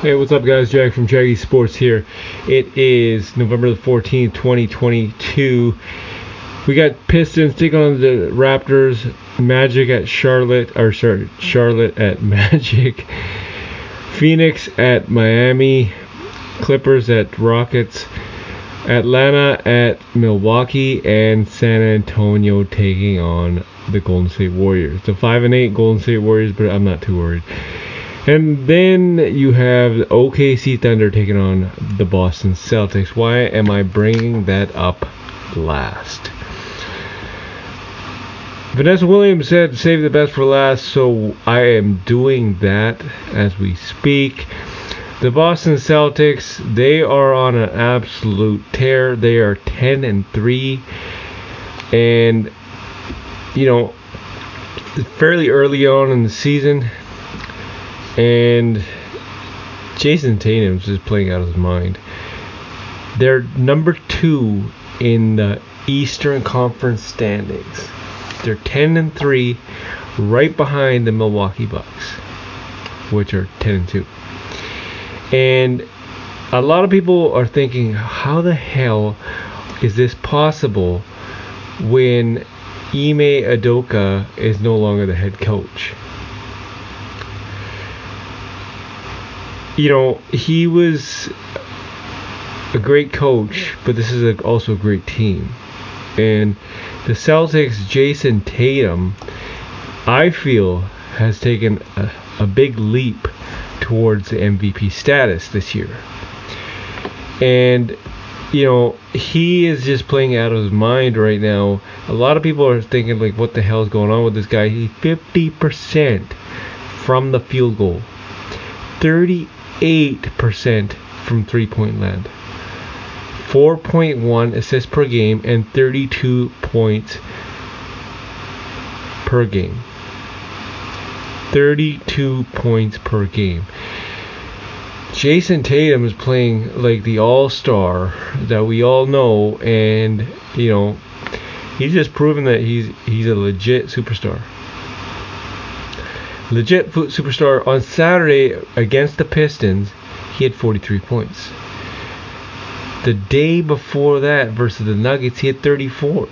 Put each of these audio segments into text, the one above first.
Hey, what's up, guys? Jack from Jaggy Sports here. It is November the 14th, 2022. We got Pistons taking on the Raptors, Magic at Charlotte, or sorry, Charlotte at Magic, Phoenix at Miami, Clippers at Rockets, Atlanta at Milwaukee, and San Antonio taking on the Golden State Warriors. The 5 and 8 Golden State Warriors, but I'm not too worried. And then you have OKC Thunder taking on the Boston Celtics. Why am I bringing that up last? Vanessa Williams said save the best for last, so I am doing that as we speak. The Boston Celtics, they are on an absolute tear. They are 10 and 3. And you know, fairly early on in the season, and Jayson Tatum's just playing out of his mind. They're number two in the Eastern Conference standings. They're 10 and 3, right behind the Milwaukee Bucks, which are 10 and 2. And a lot of people are thinking, how the hell is this possible when Ime Udoka is no longer the head coach? You know, he was a great coach, but this is a, also a great team. And the Celtics, Jayson Tatum, I feel, has taken a, a big leap towards the MVP status this year. And, you know, he is just playing out of his mind right now. A lot of people are thinking, like, what the hell is going on with this guy? He's 50% from the field goal. 30 8% from three point land. 4.1 assists per game and 32 points per game. 32 points per game. Jayson Tatum is playing like the all star that we all know, and you know, he's just proven that he's he's a legit superstar legit superstar. On Saturday against the Pistons, he had 43 points. The day before that versus the Nuggets, he had 34.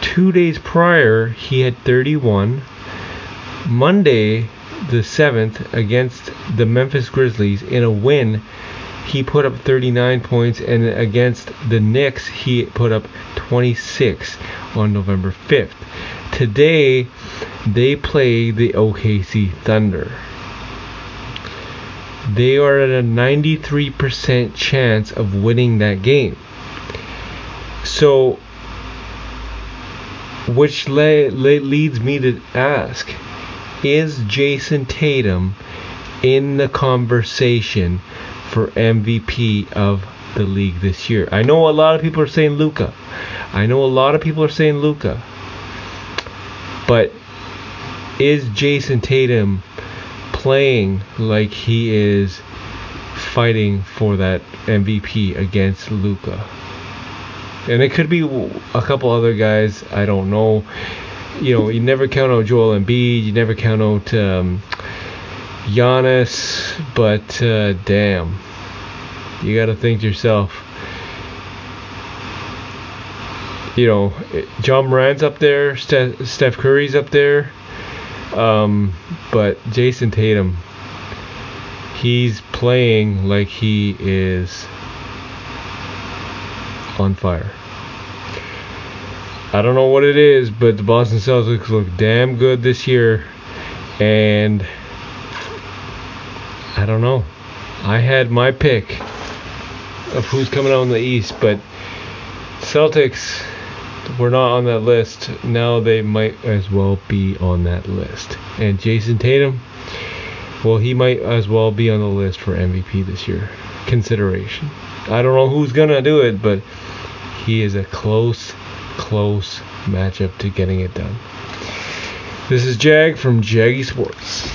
Two days prior, he had 31. Monday, the 7th, against the Memphis Grizzlies in a win, he put up 39 points, and against the Knicks, he put up 26 on November 5th. Today, they play the OKC Thunder. They are at a 93% chance of winning that game. So, which le- le- leads me to ask Is Jayson Tatum in the conversation for MVP of the league this year? I know a lot of people are saying Luka. I know a lot of people are saying Luka. But is Jayson Tatum playing like he is fighting for that MVP against Luka? And it could be a couple other guys. I don't know. You know, you never count out Joel Embiid. You never count out um, Giannis. But uh, damn, you got to think to yourself. You know, Ja Morant's up there. Steph Curry's up there. Um, but Jayson Tatum, he's playing like he is on fire. I don't know what it is, but the Boston Celtics look damn good this year. And I don't know. I had my pick of who's coming out in the East, but Celtics were not on that list, now they might as well be on that list. And Jayson Tatum, well, he might as well be on the list for MVP this year. Consideration. I don't know who's gonna do it, but he is a close, close matchup to getting it done. This is Jag from Jaggy Sports.